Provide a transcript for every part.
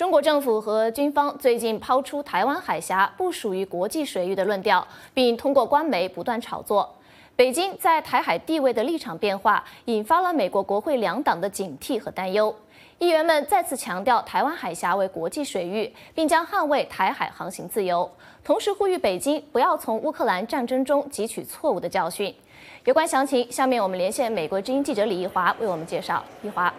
中国政府和军方最近抛出台湾海峡不属于国际水域的论调，并通过官媒不断炒作。北京在台海地位的立场变化，引发了美国国会两党的警惕和担忧。议员们再次强调台湾海峡为国际水域，并将捍卫台海航行自由，同时呼吁北京不要从乌克兰战争中汲取错误的教训。有关详情，下面我们连线美国之音记者李一华为我们介绍。一华，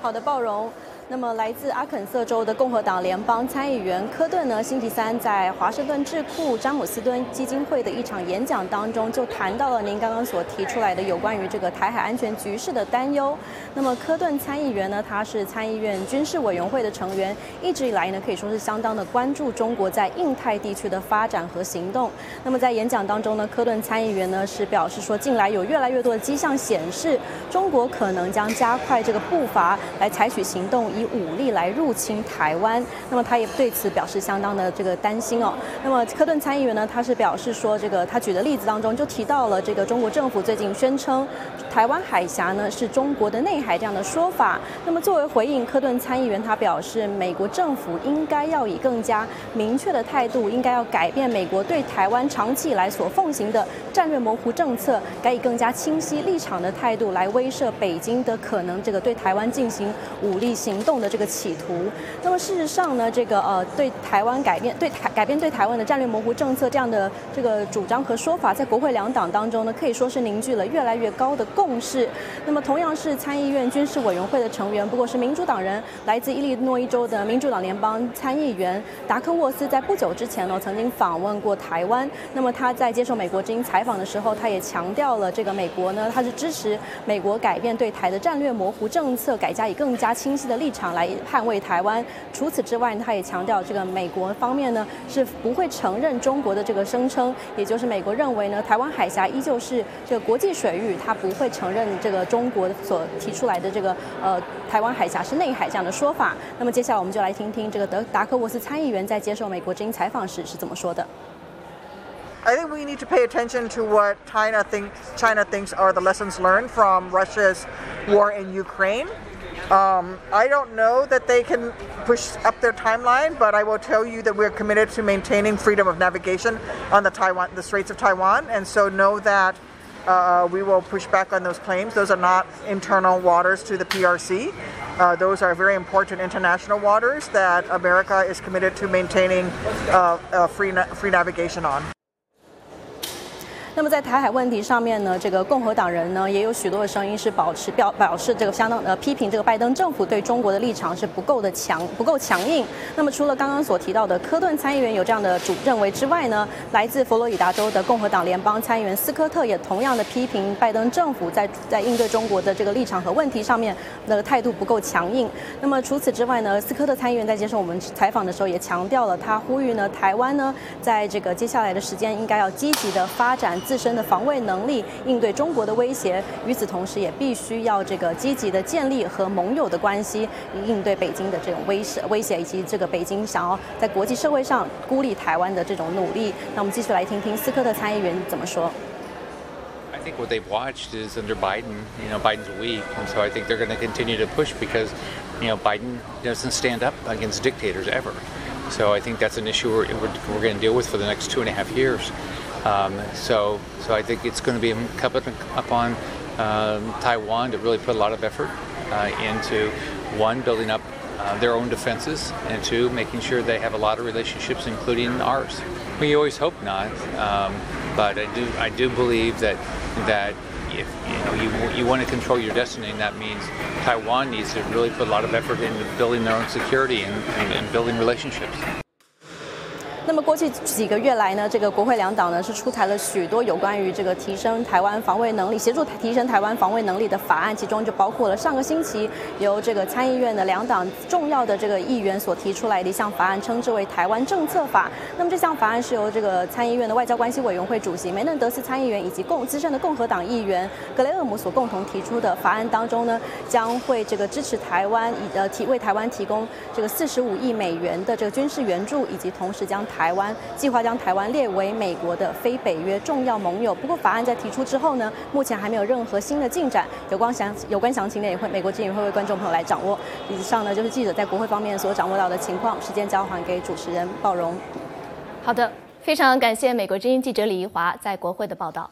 好的，鲍荣。那么，来自阿肯色州的共和党联邦参议员科顿呢，星期三在华盛顿智库詹姆斯敦基金会的一场演讲当中，就谈到了您刚刚所提出来的有关于这个台海安全局势的担忧。那么，科顿参议员呢，他是参议院军事委员会的成员，一直以来呢，可以说是相当的关注中国在印太地区的发展和行动。那么，在演讲当中呢，科顿参议员呢是表示说，近来有越来越多的迹象显示，中国可能将加快这个步伐来采取行动。武力来入侵台湾，那么他也对此表示相当的这个担心哦。那么科顿参议员呢，他是表示说，这个他举的例子当中就提到了这个中国政府最近宣称台湾海峡呢是中国的内海这样的说法。那么作为回应，科顿参议员他表示，美国政府应该要以更加明确的态度，应该要改变美国对台湾长期以来所奉行的战略模糊政策，该以更加清晰立场的态度来威慑北京的可能这个对台湾进行武力行动。的这个企图，那么事实上呢，这个呃对台湾改变对台改变对台湾的战略模糊政策这样的这个主张和说法，在国会两党当中呢，可以说是凝聚了越来越高的共识。那么同样是参议院军事委员会的成员，不过是民主党人，来自伊利诺伊州的民主党联邦参议员达克沃斯，在不久之前呢，曾经访问过台湾。那么他在接受美国之音采访的时候，他也强调了这个美国呢，他是支持美国改变对台的战略模糊政策，改加以更加清晰的立场。来捍卫台湾。除此之外，他也强调，这个美国方面呢是不会承认中国的这个声称，也就是美国认为呢，台湾海峡依旧是这个国际水域，他不会承认这个中国所提出来的这个呃台湾海峡是内海这样的说法。那么接下来我们就来听听这个德达克沃斯参议员在接受美国之音采访时是怎么说的。I think we need to pay attention to what China thinks China thinks are the lessons learned from Russia's war in Ukraine. Um, I don't know that they can push up their timeline, but I will tell you that we're committed to maintaining freedom of navigation on the Taiwan, the Straits of Taiwan, and so know that uh, we will push back on those claims. Those are not internal waters to the PRC. Uh, those are very important international waters that America is committed to maintaining uh, free, na free navigation on. 那么在台海问题上面呢，这个共和党人呢也有许多的声音是保持表表示这个相当呃批评这个拜登政府对中国的立场是不够的强不够强硬。那么除了刚刚所提到的科顿参议员有这样的主认为之外呢，来自佛罗里达州的共和党联邦参议员斯科特也同样的批评拜登政府在在应对中国的这个立场和问题上面的态度不够强硬。那么除此之外呢，斯科特参议员在接受我们采访的时候也强调了，他呼吁呢台湾呢在这个接下来的时间应该要积极的发展。自身的防卫能力，应对中国的威胁。与此同时，也必须要这个积极的建立和盟友的关系，应对北京的这种威慑、威胁，以及这个北京想要在国际社会上孤立台湾的这种努力。那我们继续来听听斯科特参议员怎么说。I think what they've watched is under Biden, you know, Biden's weak, and so I think they're going to continue to push because, you know, Biden doesn't stand up against dictators ever. So I think that's an issue we're, we're, we're going to deal with for the next two and a half years. Um, so, so I think it's going to be incumbent upon um, Taiwan to really put a lot of effort uh, into one, building up uh, their own defenses, and two, making sure they have a lot of relationships, including ours. We always hope not, um, but I do, I do believe that that if you know you, you want to control your destiny, and that means Taiwan needs to really put a lot of effort into building their own security and, and, and building relationships. 那么过去几个月来呢，这个国会两党呢是出台了许多有关于这个提升台湾防卫能力、协助提升台湾防卫能力的法案，其中就包括了上个星期由这个参议院的两党重要的这个议员所提出来的一项法案，称之为台湾政策法。那么这项法案是由这个参议院的外交关系委员会主席梅嫩德斯参议员以及共资深的共和党议员格雷厄姆所共同提出的法案当中呢，将会这个支持台湾以呃提为台湾提供这个四十五亿美元的这个军事援助，以及同时将台湾，计划将台湾列为美国的非北约重要盟友。不过法案在提出之后呢，目前还没有任何新的进展。有关详有关详情呢，也会美国之音会为观众朋友来掌握。以上呢就是记者在国会方面所掌握到的情况。时间交还给主持人鲍荣。好的，非常感谢美国之音记者李怡华在国会的报道。